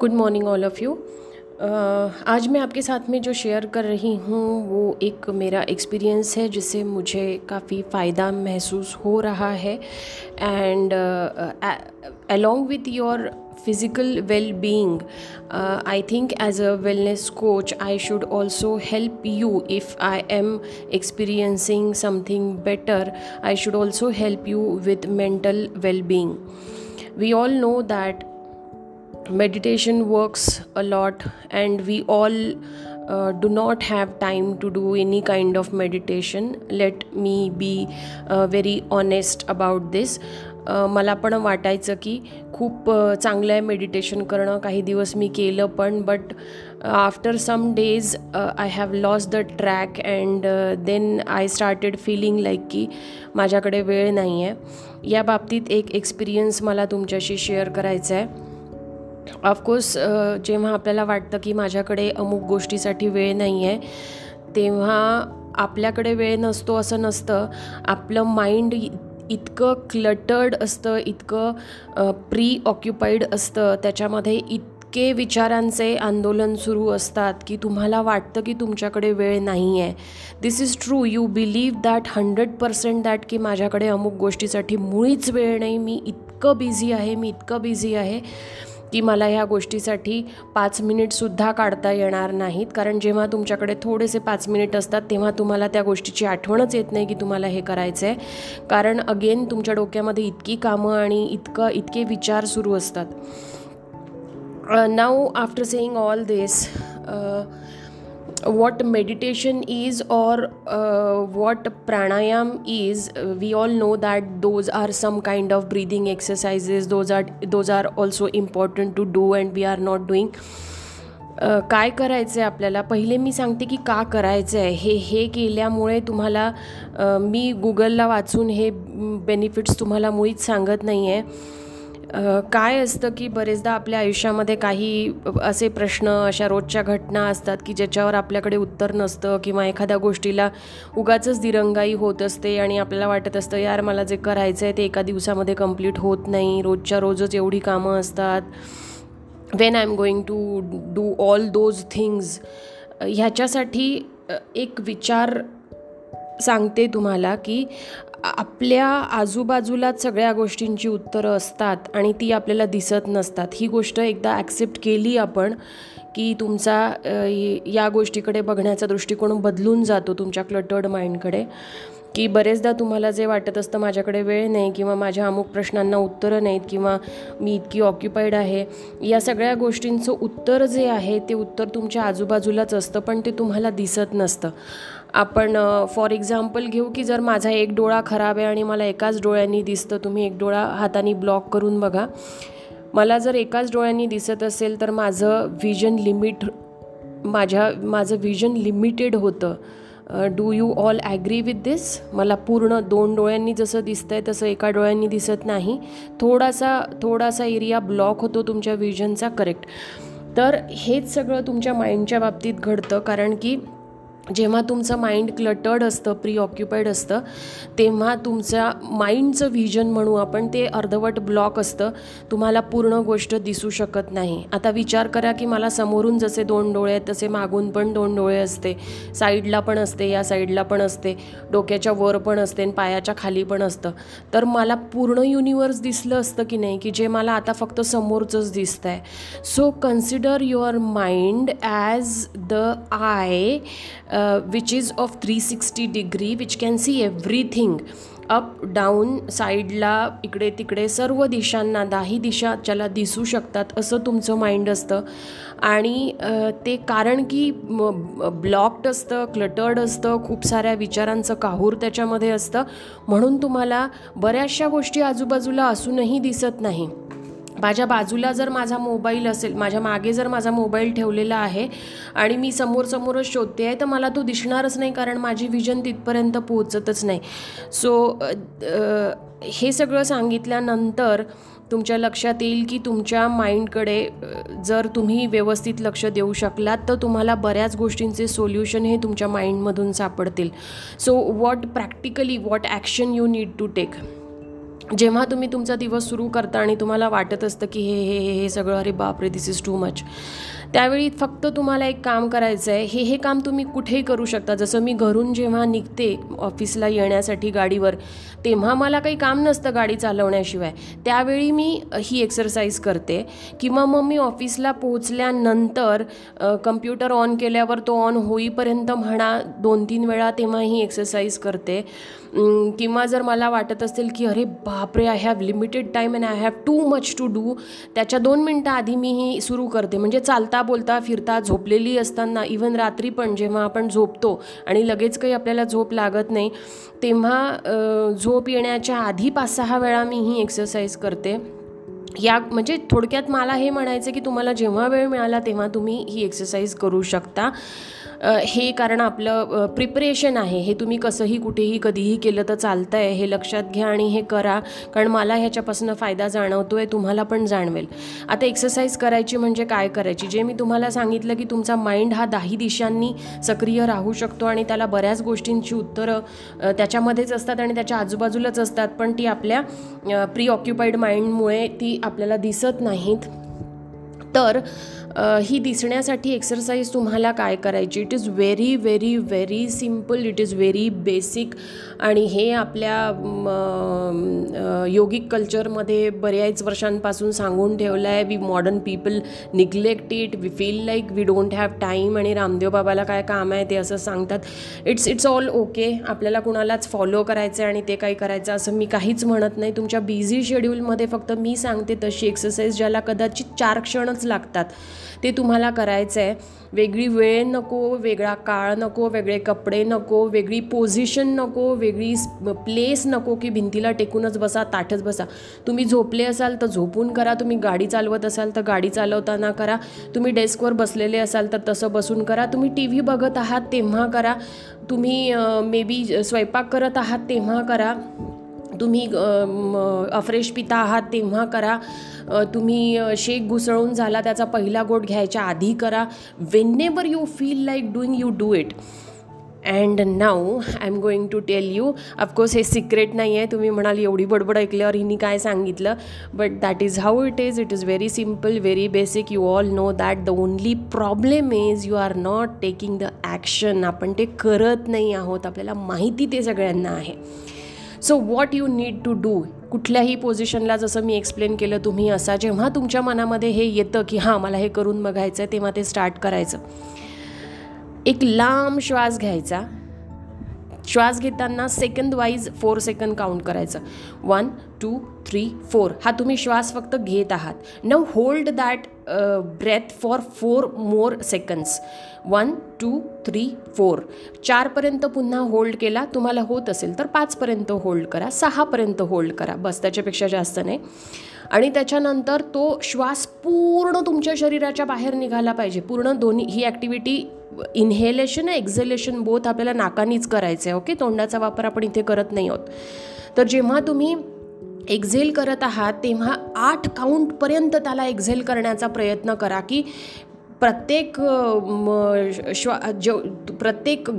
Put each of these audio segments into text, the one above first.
Good morning all of you आज मैं आपके साथ में जो शेयर कर रही हूँ, वो एक मेरा एक्सपीरियंस है, जिससे मुझे काफ़ी फ़ायदा महसूस हो रहा है। And along with your physical well being I think as a wellness coach I should also help you if I am experiencing something better I should also help you with mental well being we all know that meditation works a lot and we all uh, do not have time to do any kind of meditation. Let me be uh, very honest about this. Uh, मला पण वाटायचं की खूप uh, चांगलं आहे meditation करणं. काही दिवस मी केलं पण but after some days I have lost the track and then I started feeling like की माझ्याकडे वेळ नाही आहे या बाबतीत एक एक्सपिरियन्स मला तुमच्याशी शेअर करायचा आहे ऑफकोर्स जेव्हा आपल्याला वाटतं की माझ्याकडे अमुक गोष्टीसाठी वेळ नाही आहे तेव्हा आपल्याकडे वेळ नसतो असं नसतं. आपलं माइंड इतकं क्लटर्ड असतं इतकं प्री ऑक्युपाईड असतं. त्याच्यामध्ये इतके विचारांचे आंदोलन सुरू असतात की तुम्हाला वाटतं की तुमच्याकडे वेळ नाही आहे this is true you believe that hundred percent that की माझ्याकडे अमुक गोष्टीसाठी मुळीच वेळ नाही. मी इतकं बिझी आहे मी इतकं बिझी आहे. की मला ह्या गोष्टीसाठी पाच मिनिटसुद्धा काढता येणार नाहीत. कारण जेव्हा तुमच्याकडे थोडेसे पाच मिनिट असतात तेव्हा तुम्हाला त्या गोष्टीची आठवणच येत नाही की तुम्हाला हे करायचं आहे कारण अगेन तुमच्या डोक्यामध्ये इतकी कामं आणि इतकं इतके विचार सुरू असतात. Now after saying all this what meditation is or uh, what pranayam is we all know that those are some kind of breathing exercises those are those are also important to do and we are not doing काय करायचं आहे आपल्याला पहिले मी सांगते की का करायचं आहे हे हे केल्यामुळे तुम्हाला मी गुगलला वाचून हे बेनिफिट्स तुम्हाला मुळीच सांगत नाही आहे काय असतं की बरेचदा आपल्या आयुष्यामध्ये काही असे प्रश्न अशा रोजच्या घटना असतात की ज्याच्यावर आपल्याकडे उत्तर नसतं किंवा एखाद्या गोष्टीला उगाचच दिरंगाई होत असते आणि आपल्याला वाटत असतं यार मला जे करायचं आहे ते एका दिवसामध्ये कंप्लीट होत नाही रोजच्या रोजच एवढी कामं असतात. When I am going to do all those things ह्याच्यासाठी एक विचार सांगते तुम्हाला की आपल्या आजूबाजूलाच सगळ्या गोष्टींची उत्तरं असतात आणि ती आपल्याला दिसत नसतात. ही गोष्ट एकदा ॲक्सेप्ट केली आपण की तुमचा या गोष्टीकडे बघण्याचा दृष्टिकोन बदलून जातो तुमच्या क्लटर्ड माइंडकडे की बरेचदा तुम्हाला जे वाटत असतं माझ्याकडे वेळ नाही किंवा माझ्या अमुक प्रश्नांना उत्तरं नाहीत किंवा मी इतकी ऑक्युपाईड आहे या सगळ्या गोष्टींचं उत्तर जे आहे ते उत्तर तुमच्या आजूबाजूलाच असतं पण ते तुम्हाला दिसत नसतं. आपण फॉर एक्झाम्पल घेऊ की जर माझा एक डोळा खराब आहे आणि मला एकाच डोळ्यांनी दिसतं तुम्ही एक डोळा हाताने ब्लॉक करून बघा. मला जर एकाच डोळ्यांनी दिसत असेल तर माझं व्हिजन लिमिट माझ्या माझं व्हिजन लिमिटेड होतं. Do you all agree with this मला पूर्ण दोन डोळ्यांनी जसं दिसतं आहे तसं एका डोळ्यांनी दिसत नाही. थोडासा थोडासा एरिया ब्लॉक होतो तुमच्या व्हिजनचा करेक्ट तर हेच सगळं तुमच्या माइंडच्या बाबतीत घडतं कारण की जेव्हा तुमचं माइंड क्लटर्ड असतं प्री ऑक्युपाईड असतं तेव्हा तुमच्या माइंडचं व्हिजन म्हणू आपण ते अर्धवट ब्लॉक असतं. तुम्हाला पूर्ण गोष्ट दिसू शकत नाही. आता विचार करा की मला समोरून जसे दोन डोळे आहेत तसे मागून पण दोन डोळे असते. साईडला पण असते या साईडला पण असते. डोक्याच्या वर पण असते आणि पायाच्या खाली पण असतं. तर मला पूर्ण युनिवर्स दिसलं असतं की नाही की जे मला आता फक्त समोरचंच दिसतं आहे so consider your mind as the eye which is of three sixty degree which can see everything. Up down साईडला इकडे तिकडे सर्व दिशांना दाही दिशा ज्याला दिसू शकतात असं तुमचं माइंड असतं. आणि ते कारण की ब्लॉक्ड असतं क्लटर्ड असतं खूप साऱ्या विचारांचं काहूर त्याच्यामध्ये असतं. म्हणून तुम्हाला बऱ्याचशा गोष्टी आजूबाजूला असूनही दिसत नाही. माझ्या बाजूला जर माझा मोबाईल असेल माझ्या मागे जर माझा मोबाईल ठेवलेला आहे आणि मी समोरसमोरच शोधते आहे तर मला तो दिसणारच नाही कारण माझी विजन तिथपर्यंत पोहोचतच नाही. सो हे सगळं सांगितल्यानंतर तुमच्या लक्षात येईल की तुमच्या माइंडकडे जर तुम्ही व्यवस्थित लक्ष देऊ शकलात तर तुम्हाला बऱ्याच गोष्टींचे सोल्युशन हे तुमच्या माइंडमधून सापडतील. So what practically what action you need to take जेव्हा तुम्ही तुमचा दिवस सुरू करता आणि तुम्हाला वाटत असतं की हे हे हे हे सगळं अरे बापरे दिस इज टू मच त्यावेळी फक्त तुम्हाला एक काम करायचं आहे हे हे काम तुम्ही कुठेही करू शकता. जसं मी घरून जेव्हा निघते ऑफिसला येण्यासाठी गाडीवर तेव्हा मला काही काम नसतं गाडी चालवण्याशिवाय. त्यावेळी मी ही एक्सरसाइज करते किंवा मग मी ऑफिसला पोहोचल्यानंतर कम्प्युटर ऑन केल्यावर तो ऑन होईपर्यंत म्हणा दोन तीन वेळा तेव्हा ही एक्सरसाइज करते. किंवा जर मला वाटत असेल की अरे बापरे I have limited time and I have too much to do त्याच्या दोन मिनटं आधी मी ही सुरू करते. म्हणजे चालता बोलता फिरता झोपलेली असताना इवन रात्री पण जेव्हा आपण झोपतो आणि लगेच काही आपल्याला झोप लागत नाही तेव्हा झोप येण्याच्या आधी पाच सहा वेळा मी ही एक्सरसाइज करते. या म्हणजे थोडक्यात मला हे म्हणायचं की तुम्हाला जेव्हा वेळ मिळाला तेव्हा तुम्ही ही एक्सरसाइज करू शकता. हे कारण आपलं प्रिपरेशन आहे. हे तुम्ही कसंही कुठेही कधीही केलं तर चालतं आहे हे लक्षात घ्या आणि हे करा. कारण मला ह्याच्यापासून फायदा जाणवतो आहे तुम्हाला पण जाणवेल. आता एक्सरसाइज करायची म्हणजे काय करायची? जे मी तुम्हाला सांगितलं की तुमचा माइंड हा दाही दिशांनी सक्रिय राहू शकतो आणि त्याला बऱ्याच गोष्टींची उत्तरं त्याच्यामध्येच असतात आणि त्याच्या आजूबाजूलाच असतात. पण ती आपल्या प्री ऑक्युपाईड माइंडमुळे ती आपल्याला दिसत नाहीत. तर ही दिसण्यासाठी एक्सरसाइज तुम्हाला काय करायची? It is very very very simple it is very basic आणि हे आपल्या योगिक कल्चरमध्ये बऱ्याच वर्षांपासून सांगून ठेवलं आहे. We modern people neglect it we feel like we don't have time आणि रामदेव बाबाला काय काम आहे ते असं सांगतात. इट्स इट्स ऑल ओके आपल्याला कुणालाच फॉलो करायचं आहे आणि ते काही करायचं असं मी काहीच म्हणत नाही. तुमच्या बिझी शेड्यूलमध्ये फक्त मी सांगते तशी एक्सरसाइज ज्याला कदाचित चार क्षणच लागतात. ते तुम्हाला करायचं आहे वेगळी वेळ नको वेगळा काळ नको वेगळे कपडे नको वेगळी पोझिशन नको वेगळी प्लेस नको की भिंतीला टेकूनच बसा ताठच बसा. तुम्ही झोपले असाल तर झोपून करा तुम्ही गाडी चालवत असाल तर गाडी चालवताना करा तुम्ही डेस्कवर बसलेले असाल तर तसं बसून करा तुम्ही टी व्ही बघत आहात तेव्हा करा तुम्ही मे बी स्वयंपाक करत आहात तेव्हा करा. तुम्ही अफ्रेश पिता आहात तेव्हा करा. तुम्ही शेक घुसळून झाला त्याचा पहिला गोट घ्यायच्या आधी करा. Whenever you feel like doing you do it and now I am going to tell you of course हे सिक्रेट नाही आहे तुम्ही म्हणाल एवढी बडबड ऐकल्यावर हिनी काय सांगितलं? But that is how it is it is very simple very basic you all know that the only problem is you are not taking the action आपण ते करत नाही आहोत. आपल्याला माहिती ते सगळ्यांना आहे. So what you need to do कुठल्याही पोझिशनला जसं मी एक्सप्लेन केलं तुम्ही असा जेव्हा तुमच्या मनामध्ये हे येतं की हां मला हे करून बघायचं आहे तेव्हा ते स्टार्ट करायचं. एक लांब श्वास घ्यायचा. श्वास घेताना second wise four second count करायचं. वन टू थ्री फोर हा तुम्ही श्वास फक्त घेत आहात. Now hold that breath for four more seconds one two three four चारपर्यंत पुन्हा होल्ड केला तुम्हाला होत असेल तर पाचपर्यंत होल्ड करा. सहापर्यंत होल्ड करा. बस त्याच्यापेक्षा जास्त नाही. आणि त्याच्यानंतर तो श्वास पूर्ण तुमच्या शरीराच्या बाहेर निघाला पाहिजे. पूर्ण दोन्ही ही ॲक्टिव्हिटी इन्हेलेशन एक्झलेशन बोथ आपल्याला नाकानीच करायचं आहे ओके तोंडाचा वापर आपण इथे करत नाही आहोत. तर जेव्हा तुम्ही एक्झेल करत आहात तेव्हा आठ काउंटपर्यंत त्याला एक्झेल करण्याचा प्रयत्न करा की प्रत्येक श्वा जो प्रत्येक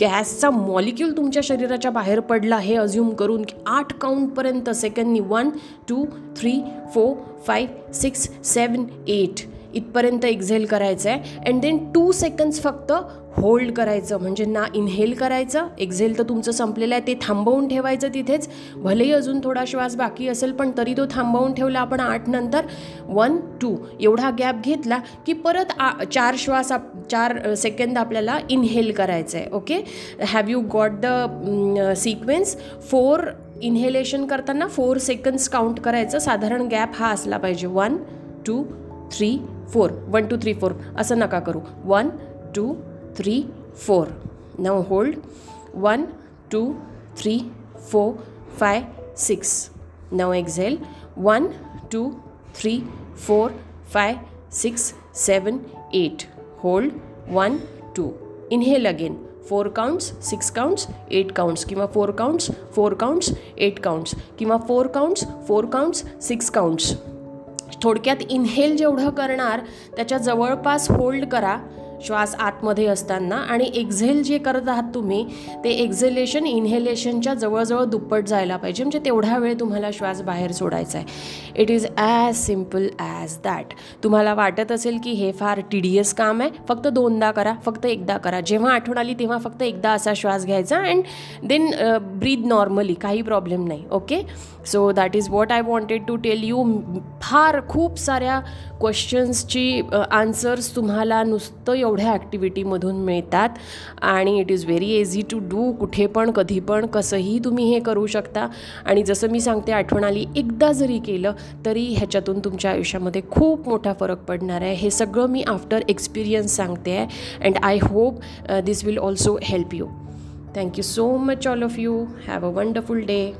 गॅसचा मॉलिक्यूल तुमच्या शरीराच्या बाहेर पडला हे अज्युम करून की आठ काउंटपर्यंत सेकंडनी one two three four five six seven eight इथपर्यंत एक्झेल करायचं आहे अँड देन टू सेकंड्स फक्त होल्ड करायचं. म्हणजे ना इन्हेल करायचं. एक्झेल तर तुमचं संपलेलं आहे. ते थांबवून ठेवायचं तिथेच. भलेही अजून थोडा श्वास बाकी असेल पण तरी तो थांबवून ठेवला आपण आठ नंतर. वन टू एवढा गॅप घेतला की परत आ चार श्वास आप चार सेकंद आपल्याला इन्हेल करायचं आहे okay have you got the sequence four inhalation करताना फोर सेकंड्स काउंट करायचं. साधारण गॅप हा असला पाहिजे. One two three four one two three four असं नका करू. One two three four. Now hold one two three four five six now exhale one two three four five six seven eight hold one two inhale again four counts six counts eight counts किंवा four counts four counts eight counts किंवा four counts four counts six counts थोडक्यात inhale जेवढं करणार त्याच्या जवळपास hold करा. श्वास आतमध्ये असताना आणि एक्झेल जे करत आहात तुम्ही ते एक्झेलेशन इन्हेलेशनच्या जवळजवळ दुप्पट जायला पाहिजे. म्हणजे तेवढा वेळ तुम्हाला श्वास बाहेर सोडायचा आहे. It is as simple as that तुम्हाला वाटत असेल की हे फार टी डी एस काम आहे. फक्त दोनदा करा फक्त एकदा करा. जेव्हा आठवण आली तेव्हा फक्त एकदा असा श्वास घ्यायचा अँड देन ब्रीद नॉर्मली काही प्रॉब्लेम नाही. Okay so that is what I wanted to tell you फार खूप साऱ्या क्वेश्चन्सची आन्सर्स तुम्हाला नुसतं एवढ्या ॲक्टिव्हिटीमधून मिळतात. आणि it is very easy to do कुठे पण कधी पण कसंही तुम्ही हे करू शकता. आणि जसं मी सांगते आठवण आली एकदा जरी केलं तरी ह्याच्यातून तुमच्या आयुष्यामध्ये खूप मोठा फरक पडणार आहे. हे सगळं मी आफ्टर एक्सपिरियन्स सांगते आहे. And I hope this will also help you thank you so much all of you have a wonderful day